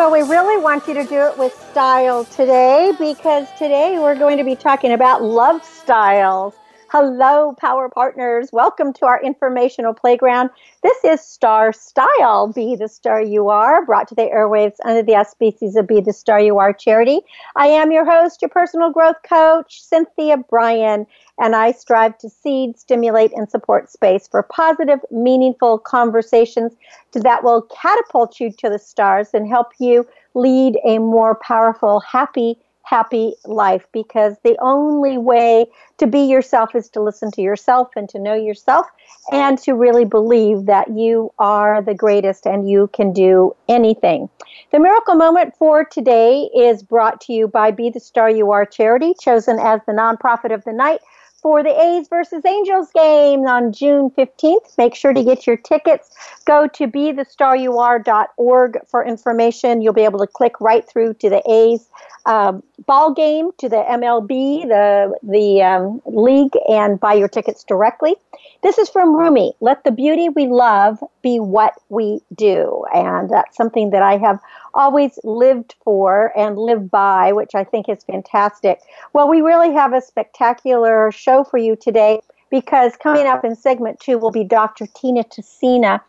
Well, we really want you to do it with style today because today we're going to be talking about love styles. Hello, Power Partners. Welcome to our informational playground. This is Star Style, Be the Star You Are, brought to the airwaves under the auspices of Be the Star You Are charity. I am your host, your personal growth coach, Cynthia Brian, and I strive to seed, stimulate, and support space for positive, meaningful conversations that will catapult you to the stars and help you lead a more powerful, happy, happy life because the only way to be yourself is to listen to yourself and to know yourself and to really believe that you are the greatest and you can do anything. The miracle moment for today is brought to you by Be the Star You Are charity, chosen as the nonprofit of the night for the A's versus Angels game on June 15th. Make sure to get your tickets. Go to bethestaryouare.org for information. You'll be able to click right through to the A's um, ball game, to the MLB, the, the um, league, and buy your tickets directly. This is from Rumi. Let the beauty we love be what we do. And that's something that I have always lived for and lived by, which I think is fantastic. Well, we really have a spectacular show for you today because coming up in segment two will be Dr. Tina Tessina.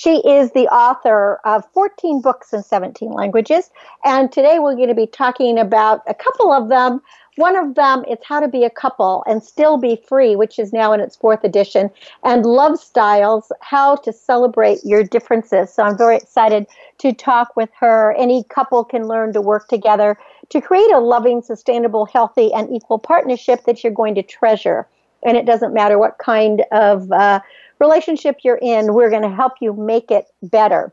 She is the author of 14 books in 17 languages. And today we're going to be talking about a couple of them one of them is How to Be a Couple and Still Be Free, which is now in its fourth edition, and Love Styles How to Celebrate Your Differences. So I'm very excited to talk with her. Any couple can learn to work together to create a loving, sustainable, healthy, and equal partnership that you're going to treasure. And it doesn't matter what kind of uh, relationship you're in, we're going to help you make it better.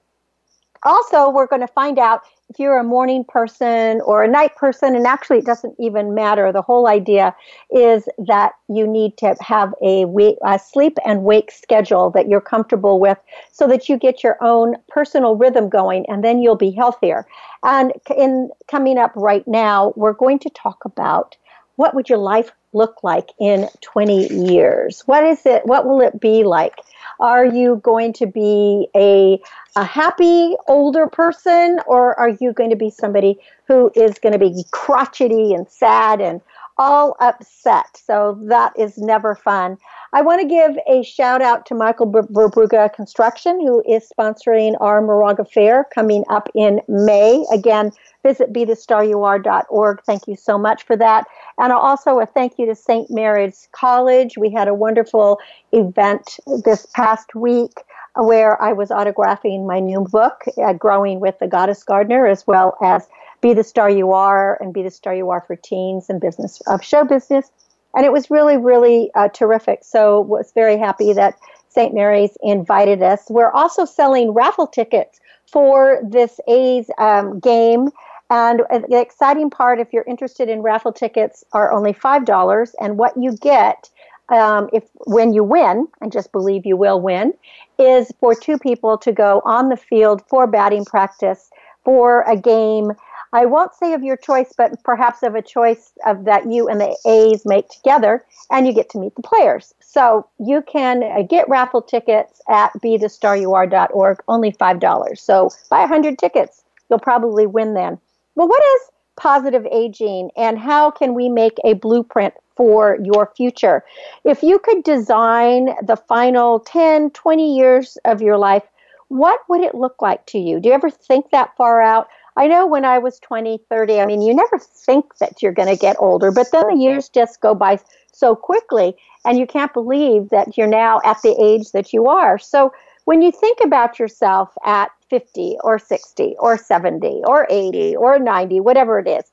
Also, we're going to find out if you're a morning person or a night person, and actually it doesn't even matter. The whole idea is that you need to have a, a sleep and wake schedule that you're comfortable with so that you get your own personal rhythm going and then you'll be healthier. And in coming up right now, we're going to talk about what would your life look like in 20 years? What is it? What will it be like? Are you going to be a, a happy older person or are you going to be somebody who is going to be crotchety and sad and all upset? So that is never fun. I want to give a shout out to Michael Verbruga Construction, who is sponsoring our Moraga Fair coming up in May. Again, visit bethestaryouare.org. Thank you so much for that. And also a thank you to St. Mary's College. We had a wonderful event this past week where I was autographing my new book, uh, Growing with the Goddess Gardener, as well as Be the Star You Are and Be the Star You Are for Teens and Business of Show Business and it was really, really uh, terrific. So was very happy that St. Mary's invited us. We're also selling raffle tickets for this A's um, game. And the exciting part, if you're interested in raffle tickets, are only five dollars, and what you get um, if when you win, and just believe you will win, is for two people to go on the field for batting practice for a game I won't say of your choice, but perhaps of a choice of that you and the A's make together, and you get to meet the players. So you can uh, get raffle tickets at bethestaryouare.org, only $5. So buy 100 tickets. You'll probably win then. Well, what is positive aging and how can we make a blueprint for your future? If you could design the final 10, 20 years of your life, what would it look like to you? Do you ever think that far out? I know when I was 20, 30, I mean, you never think that you're going to get older, but then the years just go by so quickly, and you can't believe that you're now at the age that you are. So when you think about yourself at 50 or 60 or 70 or 80 or 90, whatever it is,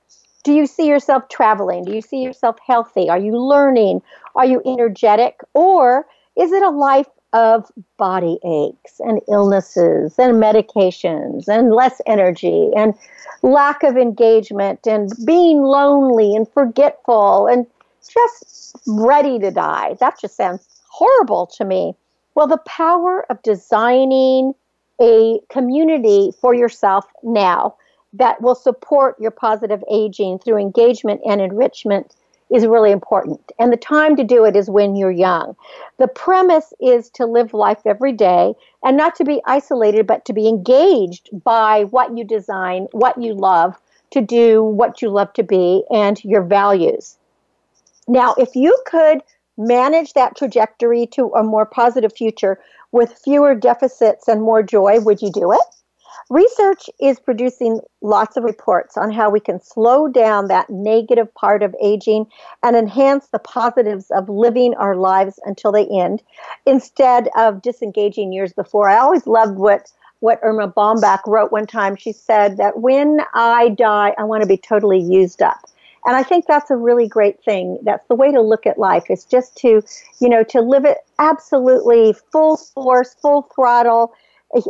do you see yourself traveling? Do you see yourself healthy? Are you learning? Are you energetic? Or is it a life of body aches and illnesses and medications and less energy and lack of engagement and being lonely and forgetful and just ready to die? That just sounds horrible to me. Well, the power of designing a community for yourself now that will support your positive aging through engagement and enrichment is really important. And the time to do it is when you're young. The premise is to live life every day and not to be isolated, but to be engaged by what you design, what you love to do, what you love to be, and your values. Now, if you could manage that trajectory to a more positive future with fewer deficits and more joy, would you do it? Research is producing lots of reports on how we can slow down that negative part of aging and enhance the positives of living our lives until they end instead of disengaging years before. I always loved what what Erma Bombeck wrote one time. She said that when I die, I want to be totally used up. And I think that's a really great thing. That's the way to look at life is just to, you know, to live it absolutely full force, full throttle,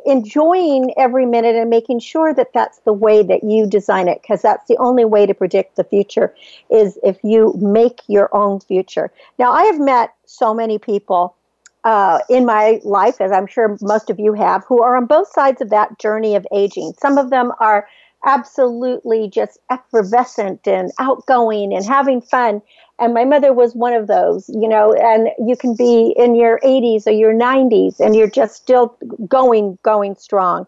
enjoying every minute and making sure that that's the way that you design it because that's the only way to predict the future is if you make your own future. Now i have met so many people uh, in my life as i'm sure most of you have who are on both sides of that journey of aging. Some of them are absolutely just effervescent and outgoing and having fun and my mother was one of those, you know, and you can be in your 80s or your 90s and you're just still going, going strong.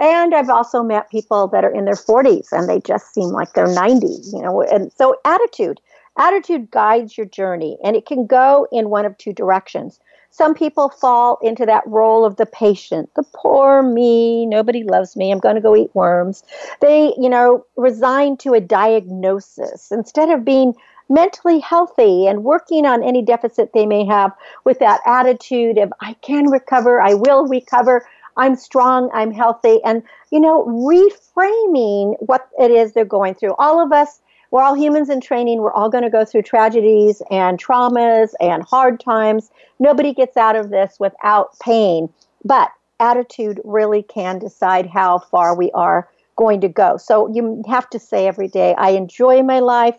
And I've also met people that are in their 40s and they just seem like they're 90, you know. And so, attitude, attitude guides your journey and it can go in one of two directions. Some people fall into that role of the patient, the poor me, nobody loves me, I'm going to go eat worms. They, you know, resign to a diagnosis instead of being mentally healthy and working on any deficit they may have with that attitude of, I can recover, I will recover, I'm strong, I'm healthy, and, you know, reframing what it is they're going through. All of us, we're all humans in training. We're all going to go through tragedies and traumas and hard times. Nobody gets out of this without pain. But attitude really can decide how far we are going to go. So you have to say every day, I enjoy my life.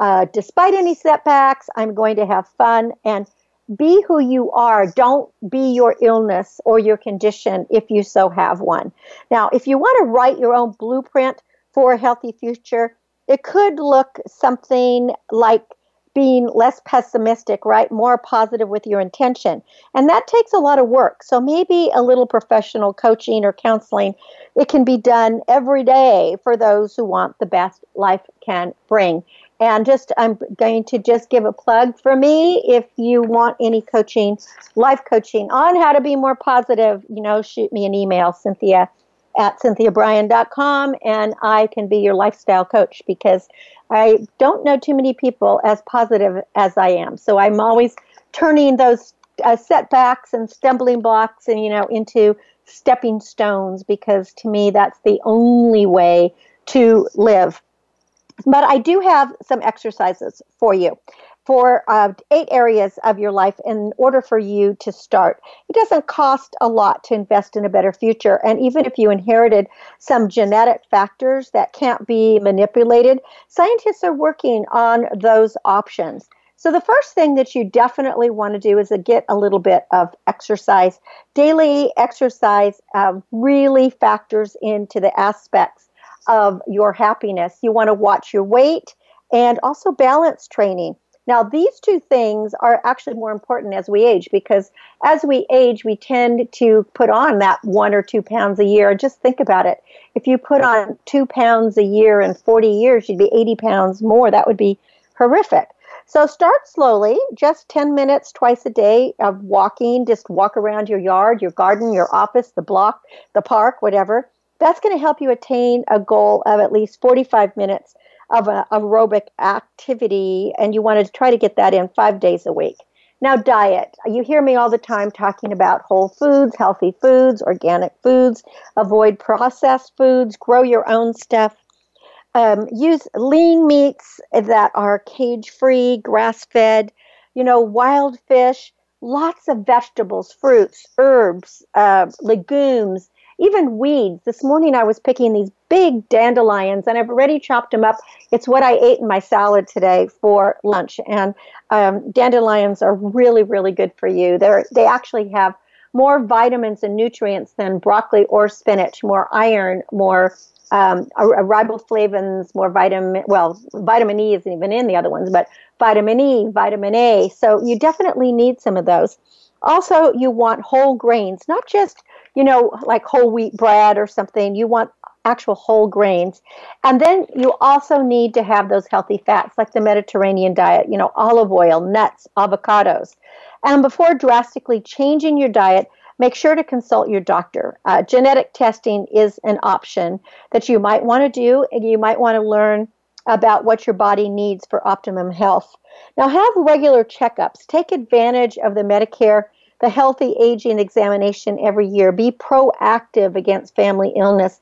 Uh, despite any setbacks, I'm going to have fun and be who you are. Don't be your illness or your condition if you so have one. Now, if you want to write your own blueprint for a healthy future, it could look something like being less pessimistic, right? More positive with your intention. And that takes a lot of work. So maybe a little professional coaching or counseling, it can be done every day for those who want the best life can bring. And just, I'm going to just give a plug for me. If you want any coaching, life coaching on how to be more positive, you know, shoot me an email, Cynthia at cynthiabrian.com, and I can be your lifestyle coach because I don't know too many people as positive as I am. So I'm always turning those uh, setbacks and stumbling blocks and, you know, into stepping stones because to me that's the only way to live. But I do have some exercises for you for uh, eight areas of your life in order for you to start. It doesn't cost a lot to invest in a better future. And even if you inherited some genetic factors that can't be manipulated, scientists are working on those options. So, the first thing that you definitely want to do is to get a little bit of exercise. Daily exercise uh, really factors into the aspects of your happiness. You want to watch your weight and also balance training. Now, these two things are actually more important as we age because as we age, we tend to put on that one or two pounds a year. Just think about it. If you put on two pounds a year in 40 years, you'd be 80 pounds more. That would be horrific. So start slowly, just 10 minutes twice a day of walking. Just walk around your yard, your garden, your office, the block, the park, whatever. That's going to help you attain a goal of at least 45 minutes of aerobic activity, and you want to try to get that in five days a week. Now, diet. You hear me all the time talking about whole foods, healthy foods, organic foods, avoid processed foods, grow your own stuff. Um, use lean meats that are cage free, grass fed, you know, wild fish, lots of vegetables, fruits, herbs, uh, legumes, even weeds. This morning I was picking these big dandelions and I've already chopped them up. It's what I ate in my salad today for lunch. And um, dandelions are really, really good for you. They're, they actually have more vitamins and nutrients than broccoli or spinach, more iron, more um, riboflavins, more vitamin, well, vitamin E isn't even in the other ones, but vitamin E, vitamin A. So you definitely need some of those. Also, you want whole grains, not just, you know, like whole wheat bread or something. You want actual whole grains. And then you also need to have those healthy fats like the Mediterranean diet, you know, olive oil, nuts, avocados. And before drastically changing your diet, make sure to consult your doctor. Uh, genetic testing is an option that you might want to do, and you might want to learn about what your body needs for optimum health. Now, have regular checkups. Take advantage of the Medicare, the healthy aging examination every year. Be proactive against family illness.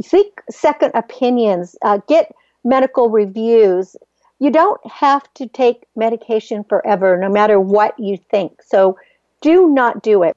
Seek second opinions. Uh, get medical reviews. You don't have to take medication forever, no matter what you think. So, do not do it.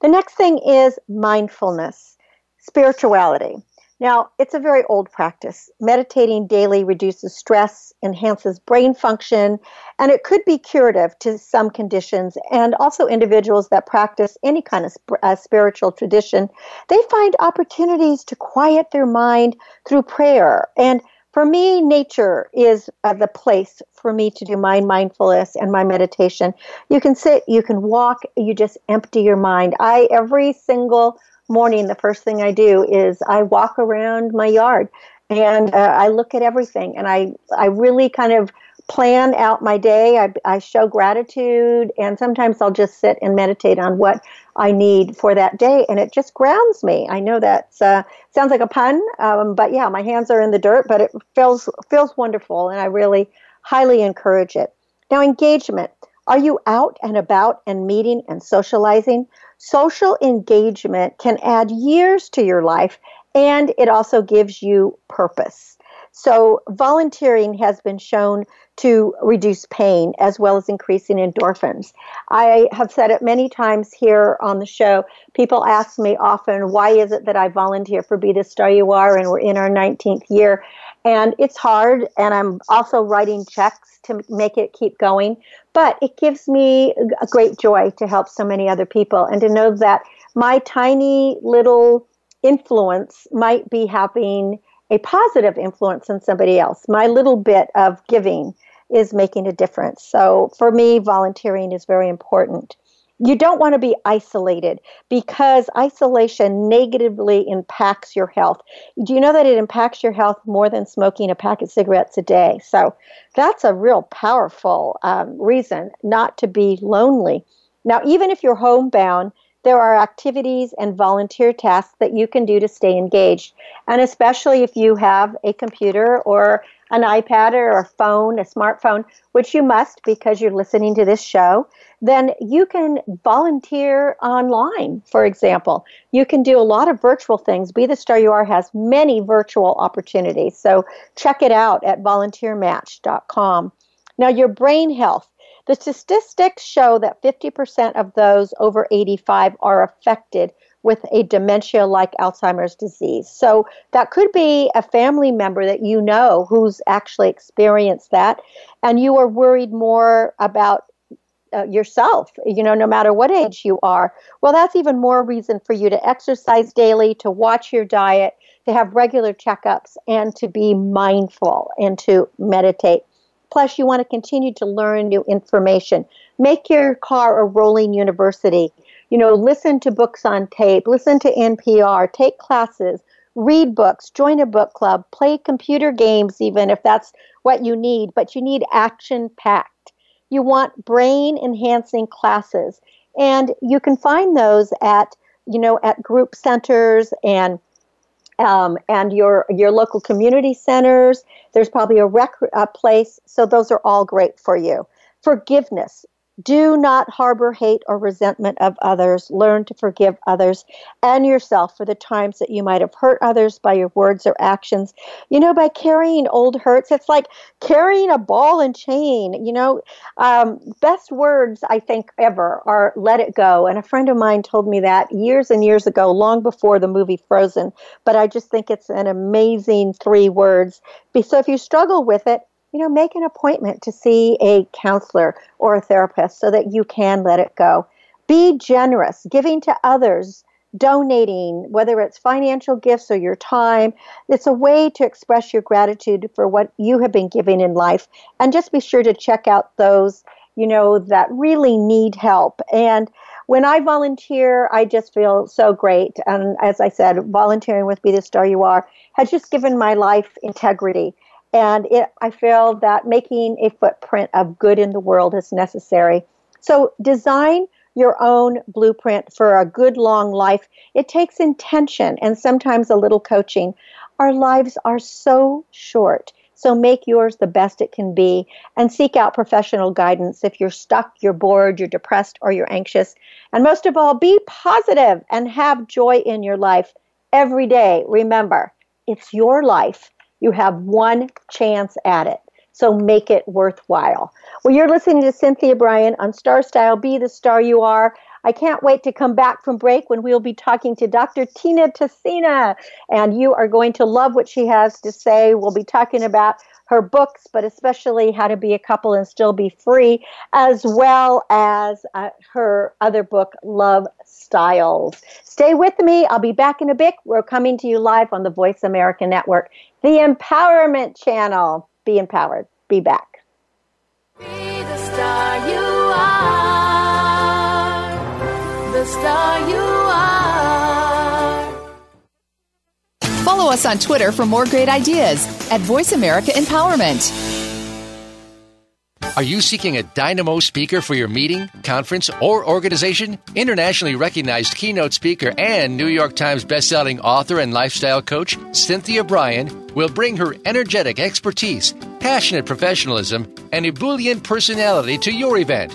The next thing is mindfulness, spirituality. Now, it's a very old practice. Meditating daily reduces stress, enhances brain function, and it could be curative to some conditions. And also, individuals that practice any kind of sp- uh, spiritual tradition, they find opportunities to quiet their mind through prayer. And for me, nature is uh, the place for me to do my mindfulness and my meditation. You can sit, you can walk, you just empty your mind. I, every single morning, the first thing I do is I walk around my yard and uh, I look at everything and I, I really kind of plan out my day. I, I show gratitude, and sometimes I'll just sit and meditate on what I need for that day, and it just grounds me. I know that uh, sounds like a pun, um, but yeah, my hands are in the dirt, but it feels feels wonderful, and I really highly encourage it. Now, engagement. Are you out and about and meeting and socializing? Social engagement can add years to your life, and it also gives you purpose. So, volunteering has been shown to reduce pain as well as increasing endorphins. I have said it many times here on the show. People ask me often, why is it that I volunteer for Be the Star You Are and we're in our 19th year? And it's hard, and I'm also writing checks to make it keep going. But it gives me a great joy to help so many other people and to know that my tiny little influence might be having a positive influence on somebody else. My little bit of giving is making a difference. So for me, volunteering is very important. You don't want to be isolated because isolation negatively impacts your health. Do you know that it impacts your health more than smoking a pack of cigarettes a day? So that's a real powerful um, reason not to be lonely. Now, even if you're homebound, there are activities and volunteer tasks that you can do to stay engaged. And especially if you have a computer or an iPad or a phone, a smartphone, which you must because you're listening to this show, then you can volunteer online, for example. You can do a lot of virtual things. Be the Star You Are has many virtual opportunities. So check it out at volunteermatch.com. Now, your brain health. The statistics show that 50% of those over 85 are affected with a dementia like Alzheimer's disease. So that could be a family member that you know who's actually experienced that, and you are worried more about uh, yourself, you know, no matter what age you are. Well, that's even more reason for you to exercise daily, to watch your diet, to have regular checkups, and to be mindful and to meditate. Plus, you want to continue to learn new information. Make your car a rolling university. You know, listen to books on tape, listen to NPR, take classes, read books, join a book club, play computer games, even if that's what you need, but you need action packed. You want brain enhancing classes, and you can find those at, you know, at group centers and um, and your your local community centers. There's probably a rec uh, place, so those are all great for you. Forgiveness. Do not harbor hate or resentment of others. Learn to forgive others and yourself for the times that you might have hurt others by your words or actions. You know, by carrying old hurts, it's like carrying a ball and chain. You know, um, best words I think ever are let it go. And a friend of mine told me that years and years ago, long before the movie Frozen. But I just think it's an amazing three words. So if you struggle with it, you know, make an appointment to see a counselor or a therapist so that you can let it go. Be generous, giving to others, donating, whether it's financial gifts or your time. It's a way to express your gratitude for what you have been giving in life. And just be sure to check out those, you know, that really need help. And when I volunteer, I just feel so great. And as I said, volunteering with Be the Star You Are has just given my life integrity. And it, I feel that making a footprint of good in the world is necessary. So design your own blueprint for a good long life. It takes intention and sometimes a little coaching. Our lives are so short. So make yours the best it can be and seek out professional guidance if you're stuck, you're bored, you're depressed, or you're anxious. And most of all, be positive and have joy in your life every day. Remember, it's your life you have one chance at it. So make it worthwhile. Well, you're listening to Cynthia Brian on Star Style Be the Star You Are. I can't wait to come back from break when we'll be talking to Dr. Tina Tessina, and you are going to love what she has to say. We'll be talking about her books, but especially how to be a couple and still be free, as well as uh, her other book, Love Styles. Stay with me. I'll be back in a bit. We're coming to you live on the Voice America Network the Empowerment Channel. Be empowered. Be back. Be The star you are. Follow us on Twitter for more great ideas at Voice America Empowerment. Are you seeking a dynamo speaker for your meeting, conference, or organization? Internationally recognized keynote speaker and New York Times bestselling author and lifestyle coach, Cynthia Brian, will bring her energetic expertise, passionate professionalism, and ebullient personality to your event.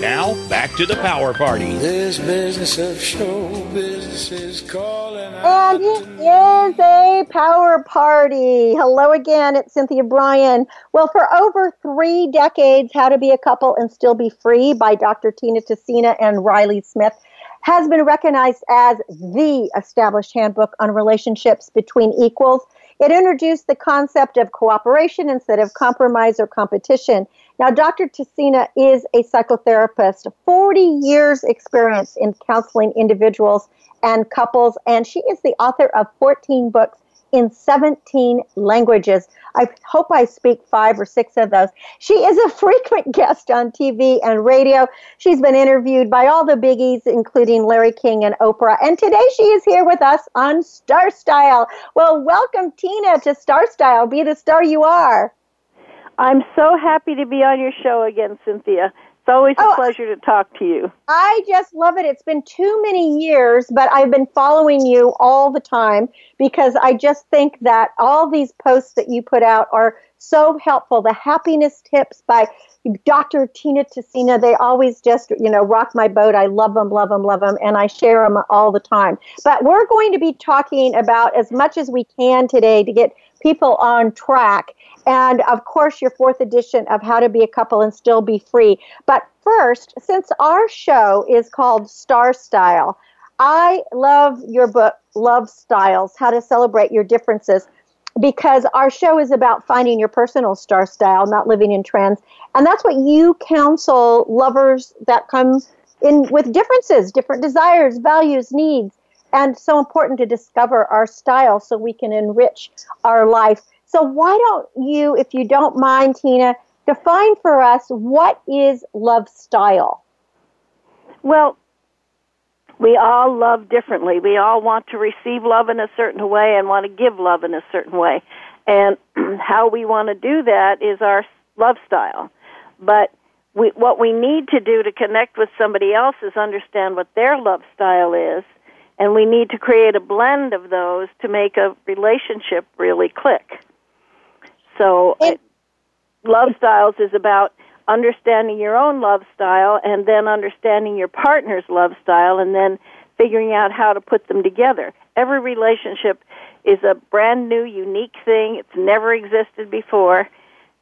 Now, back to the power party. This business of show business is calling And it is a power party. Hello again, it's Cynthia Brian. Well, for over three decades, How to Be a Couple and Still Be Free by Dr. Tina Tessina and Riley Smith has been recognized as the established handbook on relationships between equals. It introduced the concept of cooperation instead of compromise or competition. Now, Dr. Tessina is a psychotherapist, 40 years experience in counseling individuals and couples, and she is the author of 14 books in 17 languages. I hope I speak five or six of those. She is a frequent guest on TV and radio. She's been interviewed by all the biggies, including Larry King and Oprah. And today she is here with us on Star Style. Well, welcome, Tina, to Star Style. Be the star you are. I'm so happy to be on your show again, Cynthia. It's always a oh, pleasure to talk to you. I just love it. It's been too many years, but I've been following you all the time because I just think that all these posts that you put out are so helpful. The happiness tips by Dr. Tina Tessina, they always just, you know, rock my boat. I love them, love them, love them, and I share them all the time. But we're going to be talking about as much as we can today to get people on track and of course your fourth edition of How to Be a Couple and Still Be Free. But first, since our show is called Star Style, I love your book, Love Styles How to Celebrate Your Differences, because our show is about finding your personal star style, not living in trends. And that's what you counsel lovers that come in with differences, different desires, values, needs. And so important to discover our style so we can enrich our life. So, why don't you, if you don't mind, Tina, define for us what is love style? Well, we all love differently. We all want to receive love in a certain way and want to give love in a certain way. And how we want to do that is our love style. But we, what we need to do to connect with somebody else is understand what their love style is. And we need to create a blend of those to make a relationship really click. So, uh, it, love styles is about understanding your own love style and then understanding your partner's love style and then figuring out how to put them together. Every relationship is a brand new, unique thing. It's never existed before,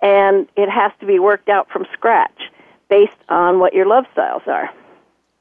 and it has to be worked out from scratch based on what your love styles are.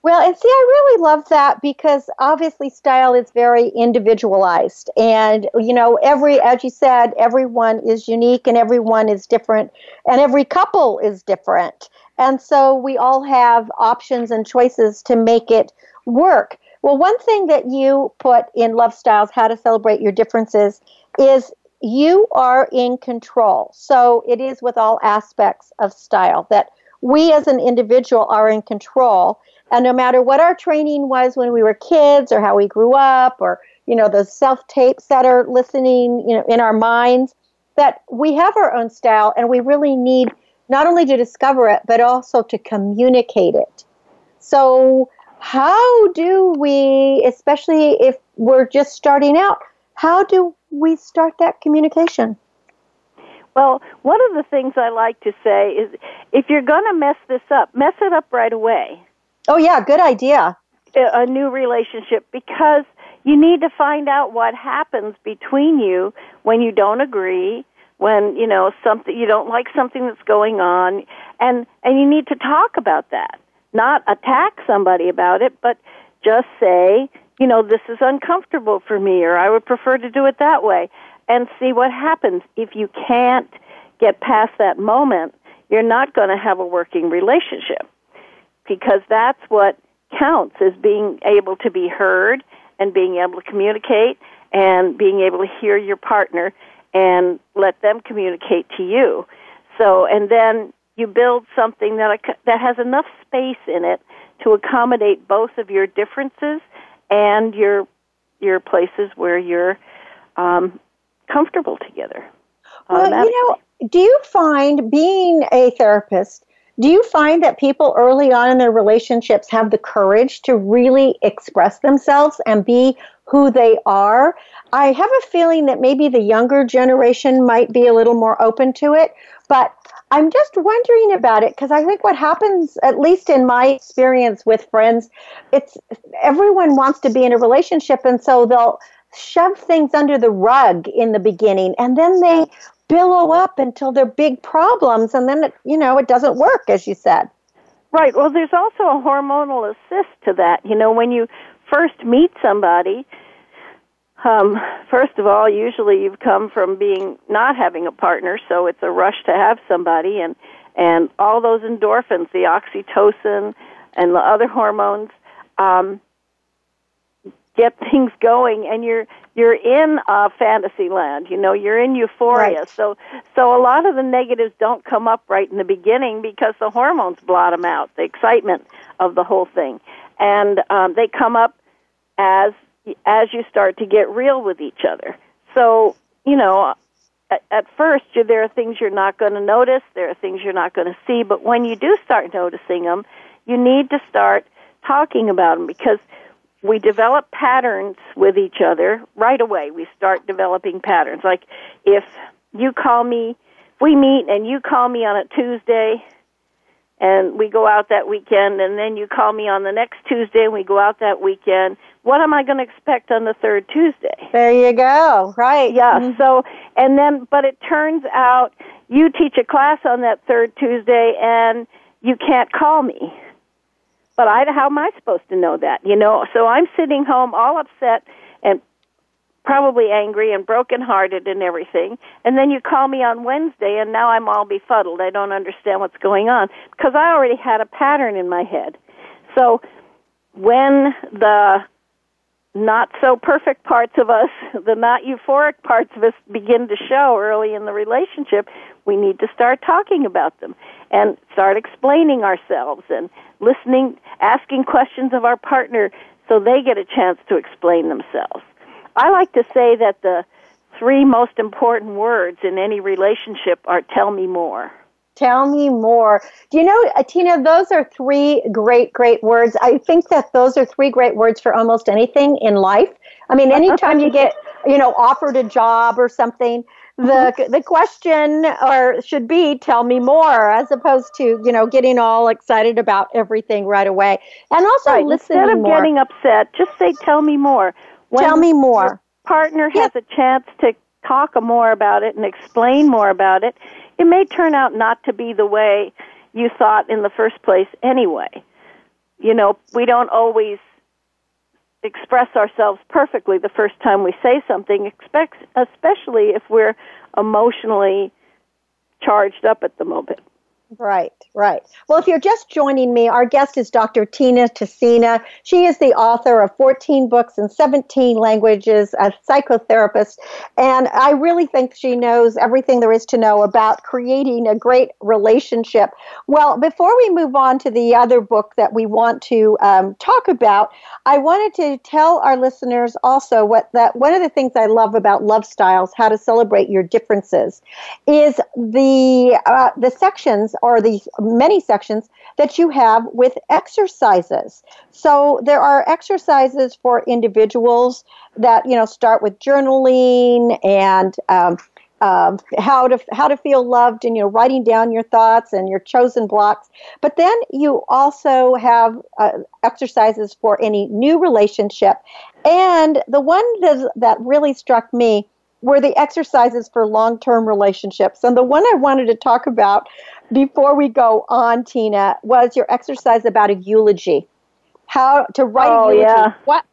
Well, and see, I really love that because obviously style is very individualized. And, you know, every, as you said, everyone is unique and everyone is different, and every couple is different. And so we all have options and choices to make it work. Well, one thing that you put in Love Styles, How to Celebrate Your Differences, is you are in control. So it is with all aspects of style that we as an individual are in control and no matter what our training was when we were kids or how we grew up or, you know, those self tapes that are listening, you know, in our minds, that we have our own style and we really need not only to discover it, but also to communicate it. So, how do we, especially if we're just starting out, how do we start that communication? Well, one of the things I like to say is if you're going to mess this up, mess it up right away. Oh, yeah, good idea. A new relationship because you need to find out what happens between you when you don't agree, when, you know, something you don't like something that's going on and and you need to talk about that. Not attack somebody about it, but just say, you know, this is uncomfortable for me or I would prefer to do it that way and see what happens. If you can't get past that moment, you're not going to have a working relationship because that's what counts is being able to be heard and being able to communicate and being able to hear your partner and let them communicate to you. So, and then you build something that that has enough space in it to accommodate both of your differences and your your places where you're um, comfortable together. Well, you know, do you find being a therapist do you find that people early on in their relationships have the courage to really express themselves and be who they are? I have a feeling that maybe the younger generation might be a little more open to it, but I'm just wondering about it because I think what happens, at least in my experience with friends, it's everyone wants to be in a relationship, and so they'll shove things under the rug in the beginning, and then they billow up until they're big problems and then it, you know it doesn't work as you said. Right. Well there's also a hormonal assist to that. You know when you first meet somebody um first of all usually you've come from being not having a partner so it's a rush to have somebody and and all those endorphins the oxytocin and the other hormones um get things going and you're you're in uh, fantasy land. You know, you're in euphoria. Right. So, so a lot of the negatives don't come up right in the beginning because the hormones blot them out, the excitement of the whole thing, and um, they come up as as you start to get real with each other. So, you know, at, at first, you, there are things you're not going to notice. There are things you're not going to see. But when you do start noticing them, you need to start talking about them because we develop patterns with each other right away. We start developing patterns. Like if you call me, if we meet and you call me on a Tuesday and we go out that weekend and then you call me on the next Tuesday and we go out that weekend, what am I going to expect on the third Tuesday? There you go. Right. Yeah. Mhm. So, and then, but it turns out you teach a class on that third Tuesday and you can't call me. But I, how am I supposed to know that? You know, so I'm sitting home all upset and probably angry and brokenhearted and everything. And then you call me on Wednesday and now I'm all befuddled. I don't understand what's going on because I already had a pattern in my head. So when the not so perfect parts of us, the not euphoric parts of us begin to show early in the relationship, we need to start talking about them and start explaining ourselves and listening, asking questions of our partner so they get a chance to explain themselves. I like to say that the three most important words in any relationship are tell me more. Tell me more. Do you know, Tina, those are three great, great words. I think that those are three great words for almost anything in life. I mean, anytime you get, you know, offered a job or something, the the question or should be tell me more as opposed to you know getting all excited about everything right away and also Right. Instead of more getting upset, just say tell me more. When tell me more your partner has a chance to talk more about it and explain more about it, it may turn out not to be the way you thought in the first place anyway. You know, we don't always express ourselves perfectly the first time we say something, expect, especially if we're emotionally charged up at the moment. Right, right. Well, if you're just joining me, our guest is Dr. Tina Tessina. She is the author of 14 books in 17 languages, a psychotherapist, and I really think she knows everything there is to know about creating a great relationship. Well, before we move on to the other book that we want to um, talk about, I wanted to tell our listeners also what that one of the things I love about Love Styles, how to celebrate your differences, is the uh, the sections or these many sections that you have with exercises. So there are exercises for individuals that you know start with journaling and um, um, how to how to feel loved and you know writing down your thoughts and your chosen blocks. But then you also have uh, exercises for any new relationship, and the one that that really struck me were the exercises for long term relationships. And the one I wanted to talk about before we go on, Tina, was your exercise about a eulogy. How to write Oh, a eulogy. yeah. What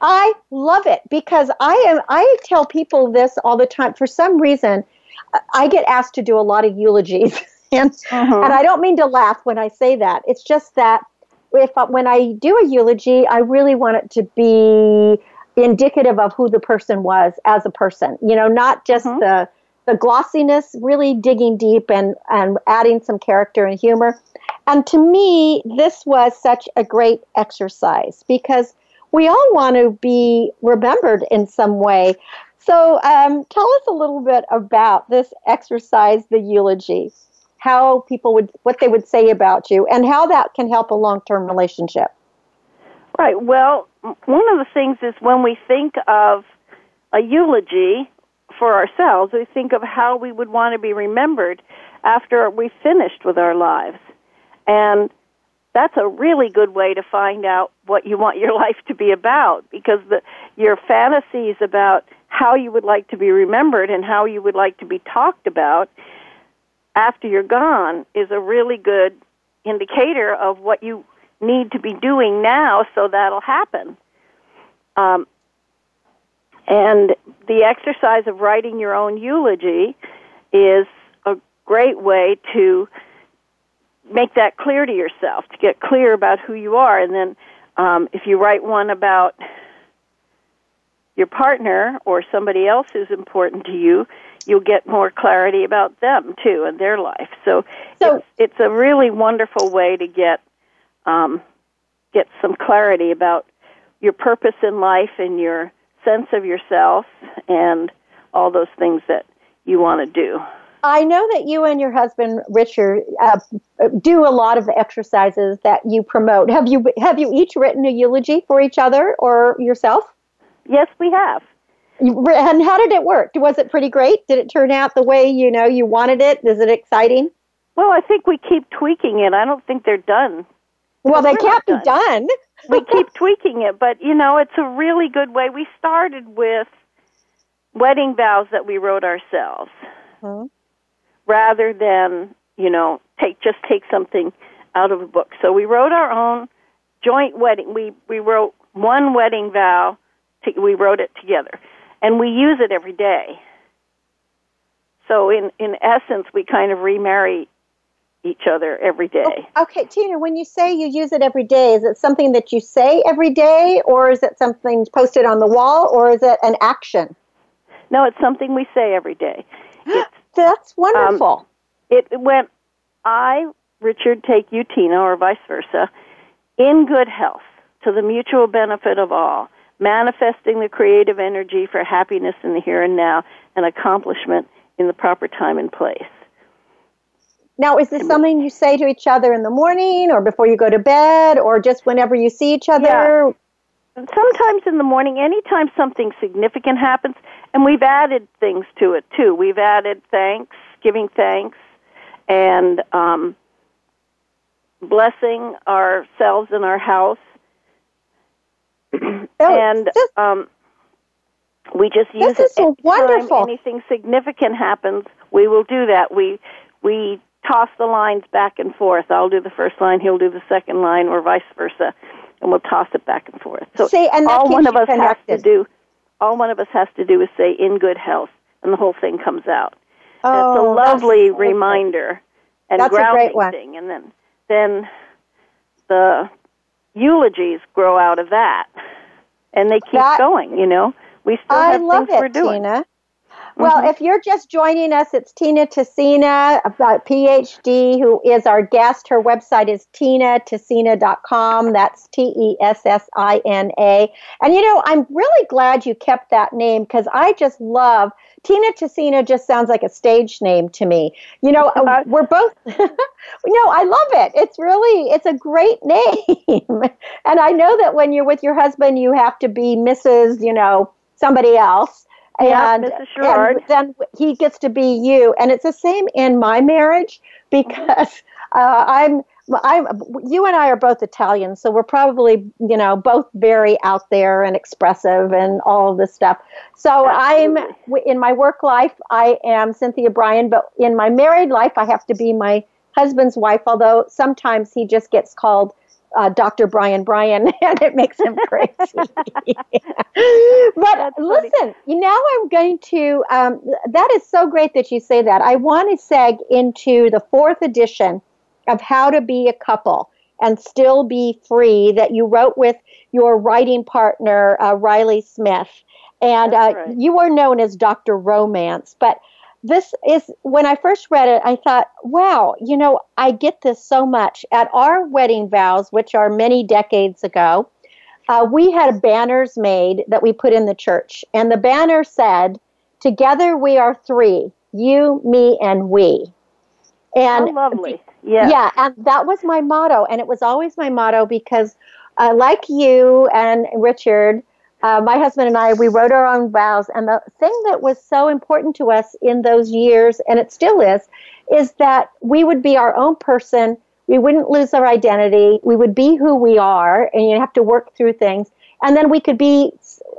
I love it because I am I tell people this all the time. For some reason, I get asked to do a lot of eulogies. and Mhm. and I don't mean to laugh when I say that. It's just that if when I do a eulogy, I really want it to be indicative of who the person was as a person. You know, not just Mhm. the the glossiness, really digging deep and and adding some character and humor. And to me, this was such a great exercise because we all want to be remembered in some way. So, um, tell us a little bit about this exercise, the eulogy, how people would, what they would say about you, and how that can help a long term relationship. Right. Well, one of the things is when we think of a eulogy for ourselves, we think of how we would want to be remembered after we finished with our lives. And that's a really good way to find out what you want your life to be about because the your fantasies about how you would like to be remembered and how you would like to be talked about after you're gone is a really good indicator of what you need to be doing now so that'll happen. Um, and the exercise of writing your own eulogy is a great way to make that clear to yourself, to get clear about who you are. And then um, if you write one about your partner or somebody else who's important to you, you'll get more clarity about them too and their life. So, So- it's, it's a really wonderful way to get um, get some clarity about your purpose in life and your sense of yourself and all those things that you want to do. I know that you and your husband Richard uh, do a lot of the exercises that you promote. Have you have you each written a eulogy for each other or yourself? Yes, we have. And how did it work? Was it pretty great? Did it turn out the way you know you wanted it? Is it exciting? Well, I think we keep tweaking it. I don't think they're done. Well, they can't be done. we keep tweaking it, but you know, it's a really good way. We started with wedding vows that we wrote ourselves, Mhm. rather than you know take just take something out of a book. So we wrote our own joint wedding. We we wrote one wedding vow. To, we wrote it together, and we use it every day. So in in essence, we kind of remarry each other every day. Okay, Tina, when you say you use it every day, is it something that you say every day, or is it something posted on the wall, or is it an action? No, it's something we say every day. It's That's um, wonderful. it went I, Richard, take you, Tina, or vice versa, in good health to the mutual benefit of all, manifesting the creative energy for happiness in the here and now and accomplishment in the proper time and place. Now, is this something you say to each other in the morning, or before you go to bed, or just whenever you see each other? Sometimes in the morning, anytime something significant happens, and we've added things to it too. We've added thanks, giving thanks, and um, blessing ourselves and our house. Oh, and this- um, we just use This is it anytime wonderful. anything significant happens. We will do that. We we toss the lines back and forth. I'll do the first line, he'll do the second line, or vice versa, and we'll toss it back and forth. So See, and all one of us has to do, all one of us has to do is say "in good health," and the whole thing comes out. oh, it's a lovely good. reminder and That's a great one. thing, and then then the eulogies grow out of that, and they keep That- going. You know, we still I have love things we're it, doing. Tina. Well, Mhm. if you're just joining us, it's Tina Tessina, a PhD, who is our guest. Her website is tinatessina.com. That's T E S S I N A. And you know, I'm really glad you kept that name because I just love Tina Tessina. Just sounds like a stage name to me. You know, we're both. no, I love it. It's really, it's a great name. and I know that when you're with your husband, you have to be Mrs. You know somebody else. Yeah, and, Mrs. Sherrard. and then he gets to be you, and it's the same in my marriage because uh, I'm I'm you and I are both Italian, so we're probably you know both very out there and expressive and all of this stuff. So I'm in my work life, I am Cynthia Brian, but in my married life, I have to be my husband's wife. Although sometimes he just gets called uh, Dr. Brian Bryan, and it makes him crazy. but listen, now I'm going to. Um, that is so great that you say that. I want to seg into the fourth edition of How to Be a Couple and Still Be Free that you wrote with your writing partner, uh, Riley Smith. And uh, right. you are known as Dr. Romance. But this is, when I first read it, I thought, wow, you know, I get this so much. At our wedding vows, which are many decades ago, uh, we had banners made that we put in the church. And the banner said, Together we are three, you, me, and we. And How lovely. Yeah. yeah, and that was my motto, and it was always my motto because, uh, like you and Richard, uh, my husband and I, we wrote our own vows, and the thing that was so important to us in those years, and it still is, is that we would be our own person. We wouldn't lose our identity. We would be who we are, and you have to work through things, and then we could be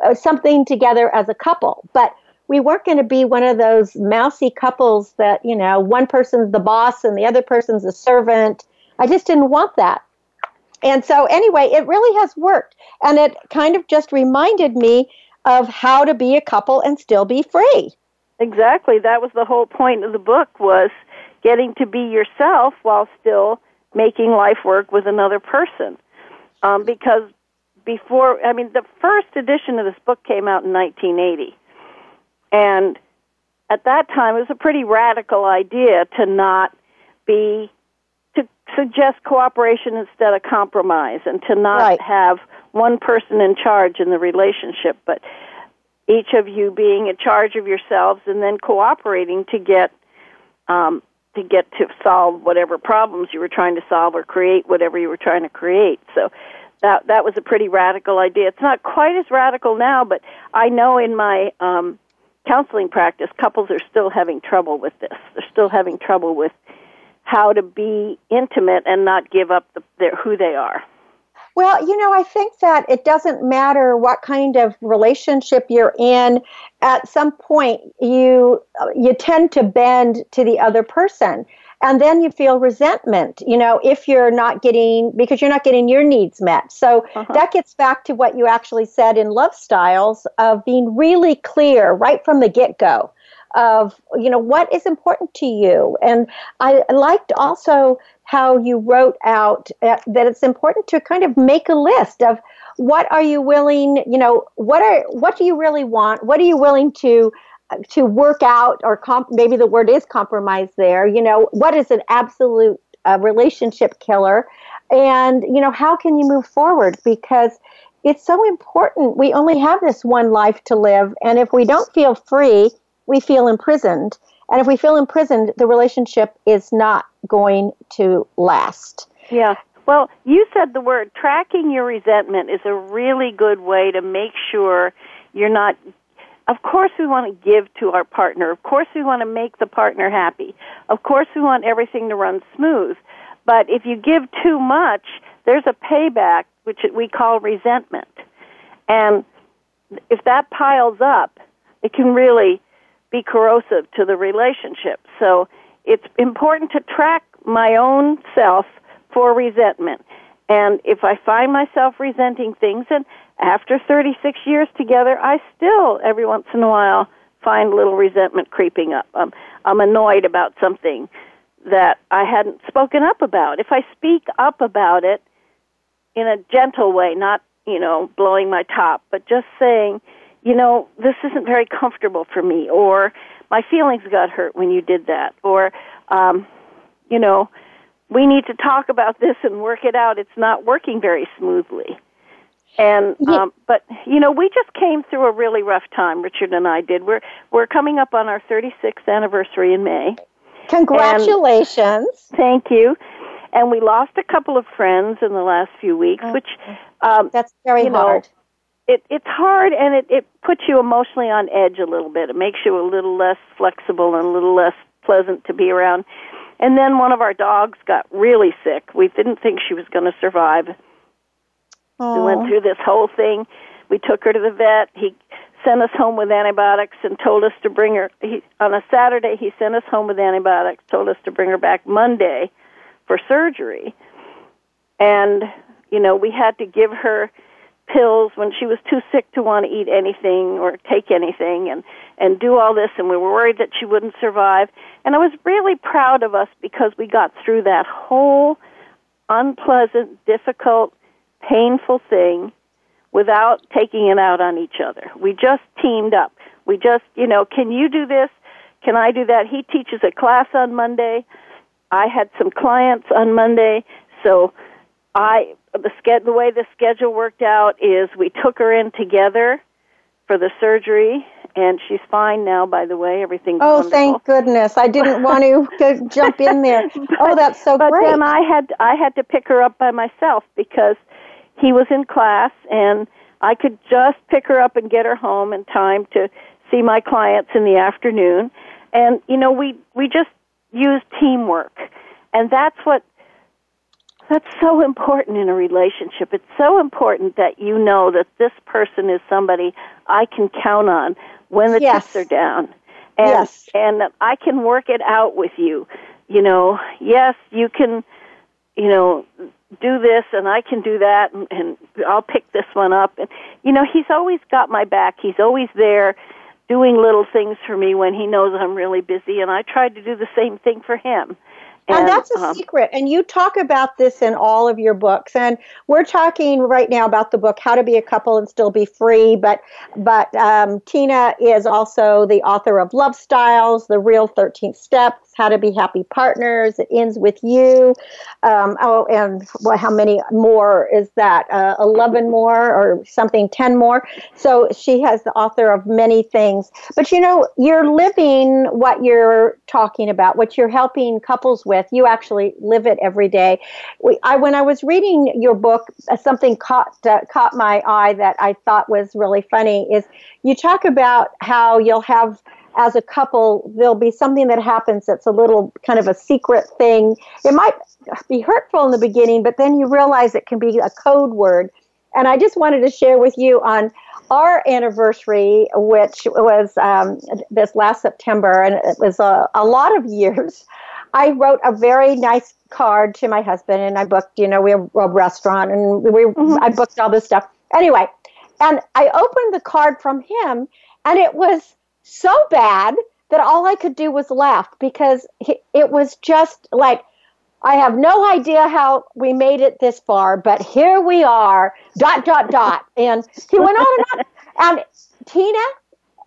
uh, something together as a couple, but we weren't going to be one of those mousy couples that, you know, one person's the boss and the other person's a servant. I just didn't want that. And so, anyway, it really has worked. And it kind of just reminded me of how to be a couple and still be free. Exactly. That was the whole point of the book was getting to be yourself while still making life work with another person. Um, because before. I mean, the first edition of this book came out in 1980, and at that time it was a pretty radical idea to not be to suggest cooperation instead of compromise, and to not Right. have one person in charge in the relationship, but each of you being in charge of yourselves and then cooperating to get um, to get to solve whatever problems you were trying to solve or create whatever you were trying to create. So that that was a pretty radical idea. It's not quite as radical now, but I know in my um, counseling practice, couples are still having trouble with this. They're still having trouble with how to be intimate and not give up the, their, who they are. Well, you know, I think that it doesn't matter what kind of relationship you're in. At some point, you you tend to bend to the other person, and then you feel resentment. You know, if you're not getting because you're not getting your needs met. So uh-huh. that gets back to what you actually said in Love Styles of being really clear right from the get go of you know what is important to you. And i liked also how you wrote out uh, that it's important to kind of make a list of what are you willing you know what are what do you really want? What are you willing to to work out or comp- maybe the word is compromise there you know what is an absolute uh, relationship killer? And you know how can you move forward? Because it's so important. We only have this one life to live. And if we don't feel free we feel imprisoned. And if we feel imprisoned, the relationship is not going to last. Yeah. Well, you said the word tracking your resentment is a really good way to make sure you're not. Of course, we want to give to our partner. Of course, we want to make the partner happy. Of course, we want everything to run smooth. But if you give too much, there's a payback, which we call resentment. And if that piles up, it can really be corrosive to the relationship. So it's important to track my own self for resentment. And if I find myself resenting things, and after 36 years together, I still, every once in a while, find a little resentment creeping up. I'm, I'm annoyed about something that I hadn't spoken up about. If I speak up about it in a gentle way, not, you know, blowing my top, but just saying, you know, this isn't very comfortable for me, or my feelings got hurt when you did that, or, um, you know, we need to talk about this and work it out. It's not working very smoothly. And um, but you know, we just came through a really rough time. Richard and I did. We're we're coming up on our 36th anniversary in May. Congratulations! And, thank you. And we lost a couple of friends in the last few weeks, which um, that's very you know, hard. It it's hard, and it it puts you emotionally on edge a little bit. It makes you a little less flexible and a little less pleasant to be around. And then one of our dogs got really sick. We didn't think she was going to survive. We went through this whole thing. We took her to the vet. He sent us home with antibiotics and told us to bring her. He, on a Saturday, he sent us home with antibiotics, told us to bring her back Monday for surgery. And, you know, we had to give her pills when she was too sick to want to eat anything or take anything and and do all this and we were worried that she wouldn't survive. And I was really proud of us because we got through that whole unpleasant difficult painful thing without taking it out on each other. We just teamed up. We just you know can you do this? Can I do that? He teaches a class on Monday. I had some clients on Monday. So I the sched- the way the schedule worked out is we took her in together for the surgery and she's fine now by the way everything's Oh, wonderful. thank goodness! I didn't want to go jump in there. oh, that's so but great. then I had I had to pick her up by myself because he was in class and I could just pick her up and get her home in time to see my clients in the afternoon and you know we we just used teamwork and that's what that's so important in a relationship. It's so important that you know that this person is somebody I can count on when the Yes. chips are down. And Yes. and that I can work it out with you. You know, yes, you can you know, do this and I can do that and, and I'll pick this one up and you know, he's always got my back. He's always there doing little things for me when he knows I'm really busy and I tried to do the same thing for him. And, and that's a um, secret. And you talk about this in all of your books. And we're talking right now about the book How to Be a Couple and Still Be Free. But but um, Tina is also the author of Love Styles, The Real 13th Steps, how to be happy partners. It ends with you. Um, oh, and well, how many more is that? Uh, 11 more or something, 10 more. So she has the author of many things. But you know, you're living what you're talking about, what you're helping couples with. You actually live it every day. We, I, when I was reading your book, uh, something caught uh, caught my eye that I thought was really funny. Is you talk about how you'll have as a couple, there'll be something that happens that's a little kind of a secret thing. It might be hurtful in the beginning, but then you realize it can be a code word. And I just wanted to share with you on our anniversary, which was um, this last September, and it was a, a lot of years. I wrote a very nice card to my husband, and I booked. You know, we have a restaurant, and we mm-hmm. I booked all this stuff. Anyway, and I opened the card from him, and it was so bad that all I could do was laugh because it was just like, I have no idea how we made it this far, but here we are, dot, dot, dot. And he went on and on. And Tina,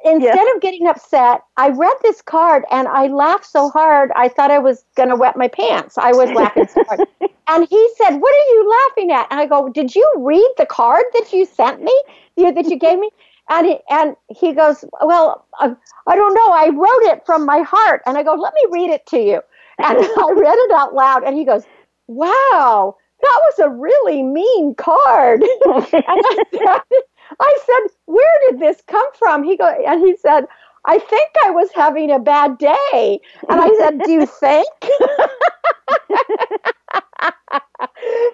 instead yes. of getting upset, I read this card and I laughed so hard I thought I was going to wet my pants. I was laughing so hard. and he said, What are you laughing at? And I go, Did you read the card that you sent me, that you gave me? And he, and he goes, Well, uh, I don't know. I wrote it from my heart. And I go, Let me read it to you. And I read it out loud. And he goes, Wow, that was a really mean card. I said, I said, Where did this come from? He go, and he said, I think I was having a bad day. And I said, Do you think?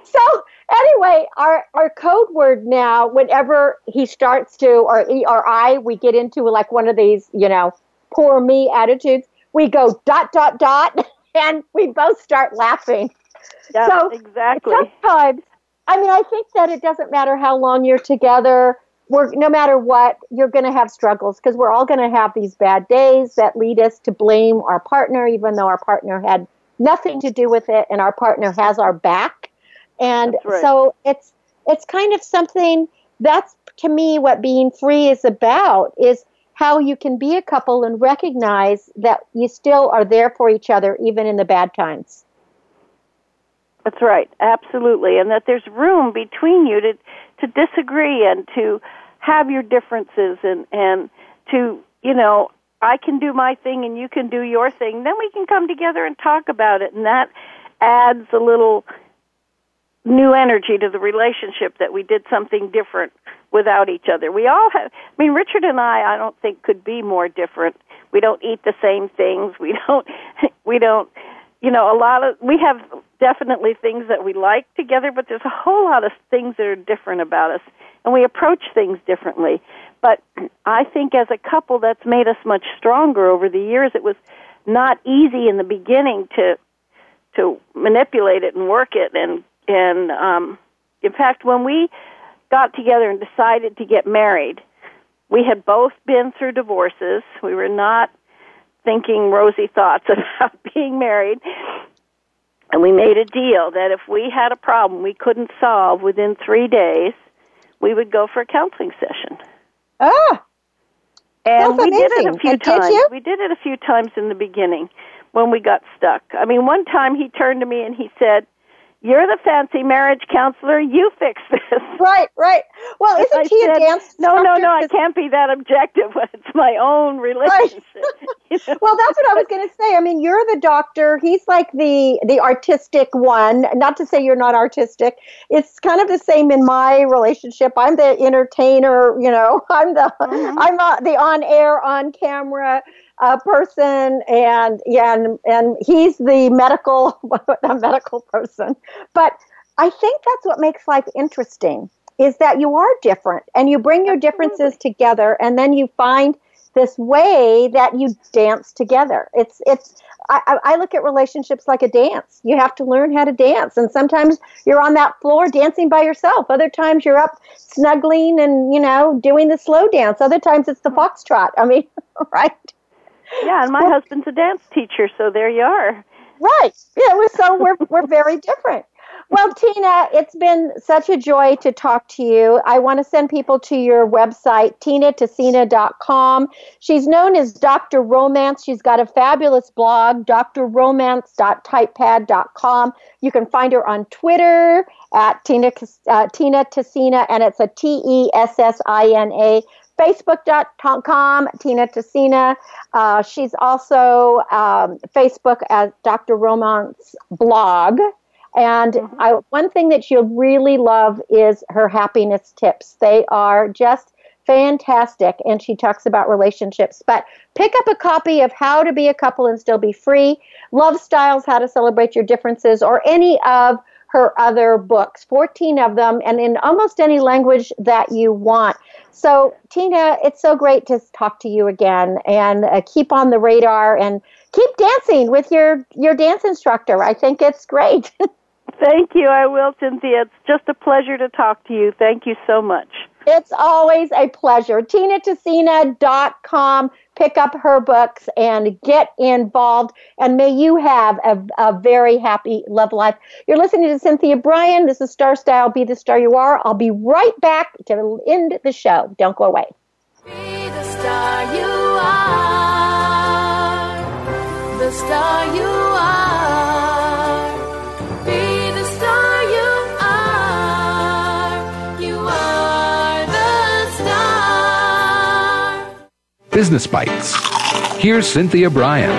so anyway, our, our code word now, whenever he starts to, or he or I, we get into like one of these, you know, poor me attitudes, we go dot, dot, dot, and we both start laughing. Yeah, so exactly. Sometimes, I mean, I think that it doesn't matter how long you're together. We're, no matter what, you're going to have struggles because we're all going to have these bad days that lead us to blame our partner, even though our partner had nothing to do with it and our partner has our back and right. so it's it's kind of something that's to me what being free is about is how you can be a couple and recognize that you still are there for each other even in the bad times. That's right, absolutely, and that there's room between you to to disagree and to have your differences and and to you know I can do my thing and you can do your thing. Then we can come together and talk about it, and that adds a little new energy to the relationship that we did something different without each other. We all have I mean Richard and I I don't think could be more different. We don't eat the same things. We don't we don't you know a lot of we have definitely things that we like together but there's a whole lot of things that are different about us and we approach things differently. But I think as a couple that's made us much stronger over the years. It was not easy in the beginning to to manipulate it and work it and and um, in fact, when we got together and decided to get married, we had both been through divorces. We were not thinking rosy thoughts about being married. And we made a deal that if we had a problem we couldn't solve within three days, we would go for a counseling session. Ah, and we amazing. did it a few and times. Did you? We did it a few times in the beginning when we got stuck. I mean, one time he turned to me and he said, you're the fancy marriage counselor. You fix this. Right, right. Well, isn't I he said, a dance? No, no, no. I can't be that objective. It's my own relationship. you know? Well, that's what I was going to say. I mean, you're the doctor. He's like the the artistic one. Not to say you're not artistic. It's kind of the same in my relationship. I'm the entertainer. You know, I'm the Mhm. I'm uh, the on air, on camera uh, person, and yeah, and, and he's the medical the medical person. But I think that's what makes life interesting is that you are different and you bring your differences together, and then you find this way that you dance together. It's it's I, I I look at relationships like a dance. You have to learn how to dance, and sometimes you're on that floor dancing by yourself. Other times you're up snuggling and you know doing the slow dance. Other times it's the foxtrot. I mean, right? Yeah, and my husband's a dance teacher, so there you are. Right. Yeah, so we're we're very different. Well, Tina, it's been such a joy to talk to you. I want to send people to your website, tinatessina.com. She's known as Dr. Romance. She's got a fabulous blog, drromance.typepad.com. You can find her on Twitter at Tina, uh, Tina Tessina, and it's a T E S S I N A facebook.com, Tina Tessina. Uh, she's also um, Facebook as Dr. Romance blog. And mm-hmm. I, one thing that you'll really love is her happiness tips. They are just fantastic. And she talks about relationships. But pick up a copy of How to Be a Couple and Still Be Free, Love Styles, How to Celebrate Your Differences, or any of her other books, 14 of them, and in almost any language that you want. So, Tina, it's so great to talk to you again and uh, keep on the radar and keep dancing with your, your dance instructor. I think it's great. Thank you. I will, Cynthia. It's just a pleasure to talk to you. Thank you so much. It's always a pleasure. TinaTessina.com. Pick up her books and get involved. And may you have a, a very happy love life. You're listening to Cynthia Brian. This is Star Style. Be the star you are. I'll be right back to end the show. Don't go away. Be the star you are. The star you Business Bites. Here's Cynthia Brian.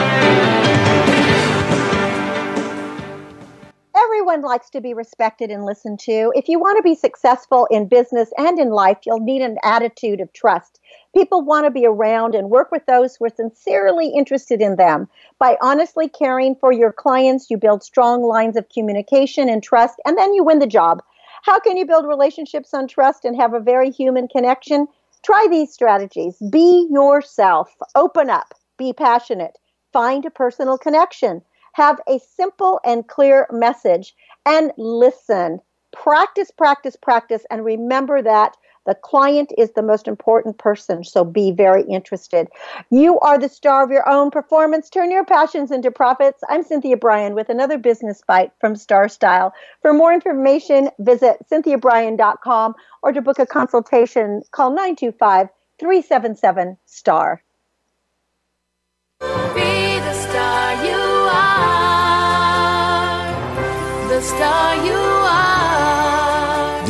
Everyone likes to be respected and listened to. If you want to be successful in business and in life, you'll need an attitude of trust. People want to be around and work with those who are sincerely interested in them. By honestly caring for your clients, you build strong lines of communication and trust, and then you win the job. How can you build relationships on trust and have a very human connection? Try these strategies. Be yourself. Open up. Be passionate. Find a personal connection. Have a simple and clear message and listen. Practice, practice, practice, and remember that the client is the most important person, so be very interested. You are the star of your own performance. Turn your passions into profits. I'm Cynthia Brian with another business bite from Star Style. For more information, visit cynthiabrian.com or to book a consultation, call 925 377 STAR. Be the star you are. The star you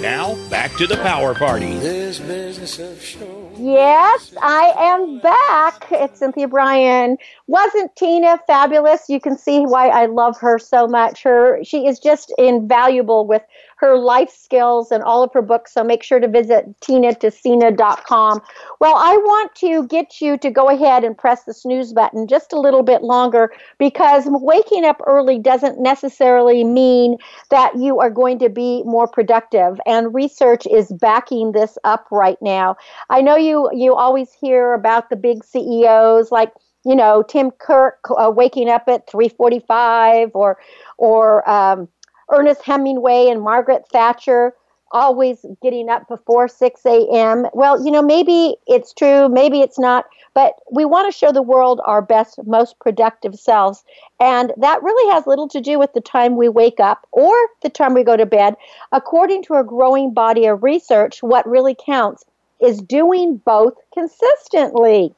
Now, back to the power party. Yes, I am back. It's Cynthia Brian. Wasn't Tina fabulous? You can see why I love her so much. Her she is just invaluable with her life skills and all of her books. So make sure to visit tinatessina.com. Well, I want to get you to go ahead and press the snooze button just a little bit longer because waking up early doesn't necessarily mean that you are going to be more productive. And research is backing this up right now. I know you you always hear about the big CEOs like you know Tim Cook uh, waking up at 3:45 or or um, Ernest Hemingway and Margaret Thatcher. always getting up before 6 a.m. Well, you know, maybe it's true, maybe it's not, but we want to show the world our best, most productive selves. And that really has little to do with the time we wake up or the time we go to bed. According to a growing body of research, what really counts is doing both consistently.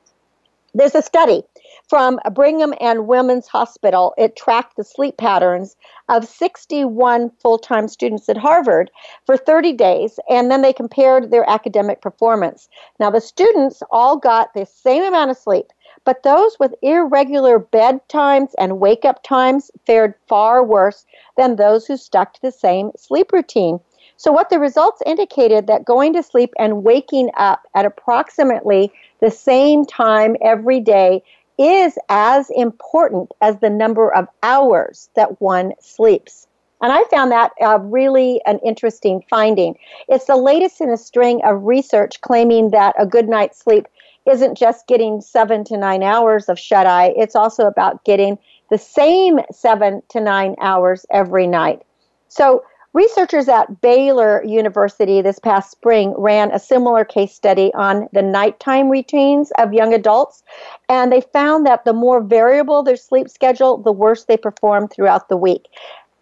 There's a study from Brigham and Women's Hospital. It tracked the sleep patterns of 61 full time students at Harvard for 30 days, and then they compared their academic performance. Now, the students all got the same amount of sleep, but those with irregular bedtimes and wake up times fared far worse than those who stuck to the same sleep routine. So, what the results indicated that going to sleep and waking up at approximately the same time every day is as important as the number of hours that one sleeps. And I found that uh, really an interesting finding. It's the latest in a string of research claiming that a good night's sleep isn't just getting seven to nine hours of shut eye, it's also about getting the same seven to nine hours every night. So, Researchers at Baylor University this past spring ran a similar case study on the nighttime routines of young adults, and they found that the more variable their sleep schedule, the worse they perform throughout the week.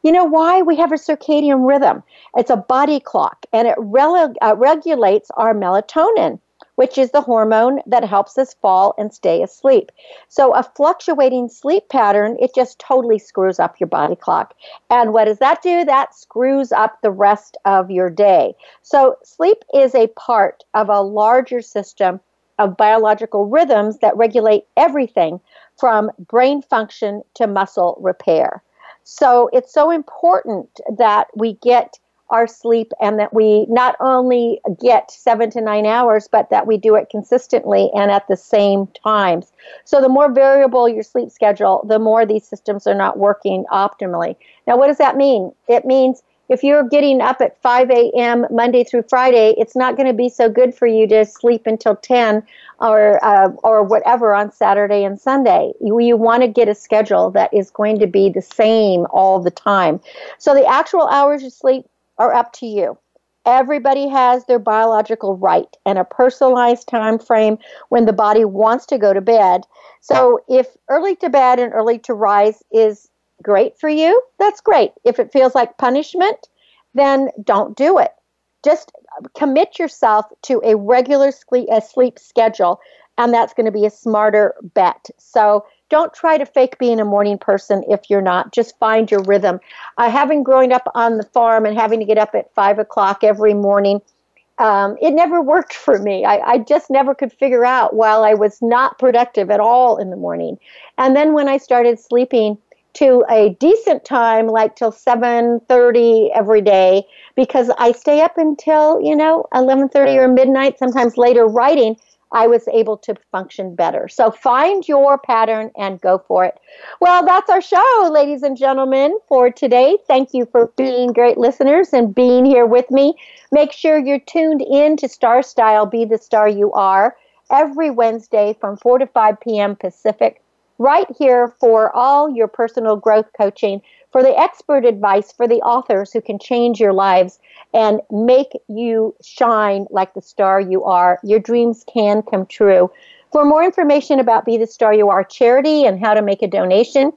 You know why? We have a circadian rhythm. It's a body clock, and it rele- uh, regulates our melatonin which is the hormone that helps us fall and stay asleep. So a fluctuating sleep pattern, it just totally screws up your body clock. And what does that do? That screws up the rest of your day. So sleep is a part of a larger system of biological rhythms that regulate everything from brain function to muscle repair. So it's so important that we get our sleep and that we not only get seven to nine hours, but that we do it consistently and at the same times. So the more variable your sleep schedule, the more these systems are not working optimally. Now, what does that mean? It means if you're getting up at 5 a.m. Monday through Friday, it's not going to be so good for you to sleep until 10 or uh, or whatever on Saturday and Sunday. You, you want to get a schedule that is going to be the same all the time. So the actual hours you sleep are up to you. Everybody has their biological right and a personalized time frame when the body wants to go to bed. So if early to bed and early to rise is great for you, that's great. If it feels like punishment, then don't do it. Just commit yourself to a regular sleep, a sleep schedule, and that's going to be a smarter bet. So don't try to fake being a morning person if you're not. Just find your rhythm. Uh, having grown up on the farm and having to get up at five o'clock every morning, um, it never worked for me. I, I just never could figure out while I was not productive at all in the morning. And then when I started sleeping to a decent time, like till 7.30 every day, because I stay up until, you know, 11.30 or midnight, sometimes later writing – I was able to function better. So find your pattern and go for it. Well, that's our show, ladies and gentlemen, for today. Thank you for being great listeners and being here with me. Make sure you're tuned in to Star Style Be the Star You Are every Wednesday from 4 to 5 p.m. Pacific, right here for all your personal growth coaching for the expert advice for the authors who can change your lives and make you shine like the star you are. Your dreams can come true. For more information about Be the Star You Are charity and how to make a donation,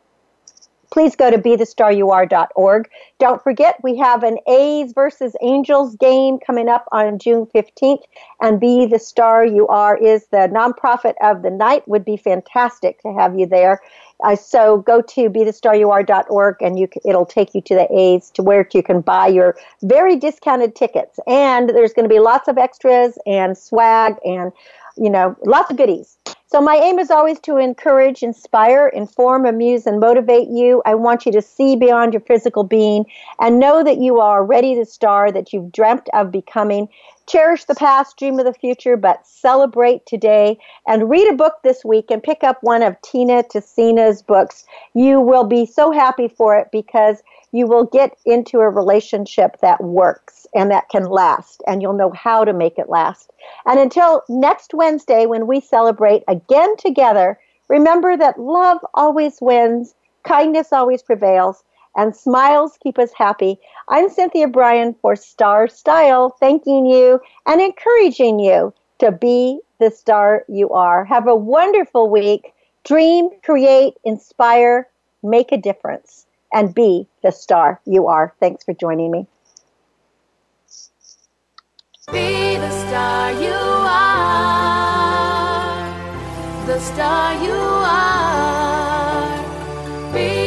please go to bethestaryouare.org. Don't forget, we have an A's versus Angels game coming up on June 15th, and Be the Star You Are is the nonprofit of the night. Would be fantastic to have you there. Uh, so go to bethestaryouare.org and you it'll take you to the A's to where you can buy your very discounted tickets. And there's going to be lots of extras and swag and you know lots of goodies. So my aim is always to encourage, inspire, inform, amuse, and motivate you. I want you to see beyond your physical being and know that you are ready to star that you've dreamt of becoming. Cherish the past, dream of the future, but celebrate today and read a book this week and pick up one of Tina Tessina's books. You will be so happy for it because you will get into a relationship that works and that can last, and you'll know how to make it last. And until next Wednesday, when we celebrate again together, remember that love always wins, kindness always prevails, and smiles keep us happy. I'm Cynthia Brian for Star Style, thanking you and encouraging you to be the star you are. Have a wonderful week. Dream, create, inspire, make a difference, and be the star you are. Thanks for joining me. Be the star you are. The star you are. Be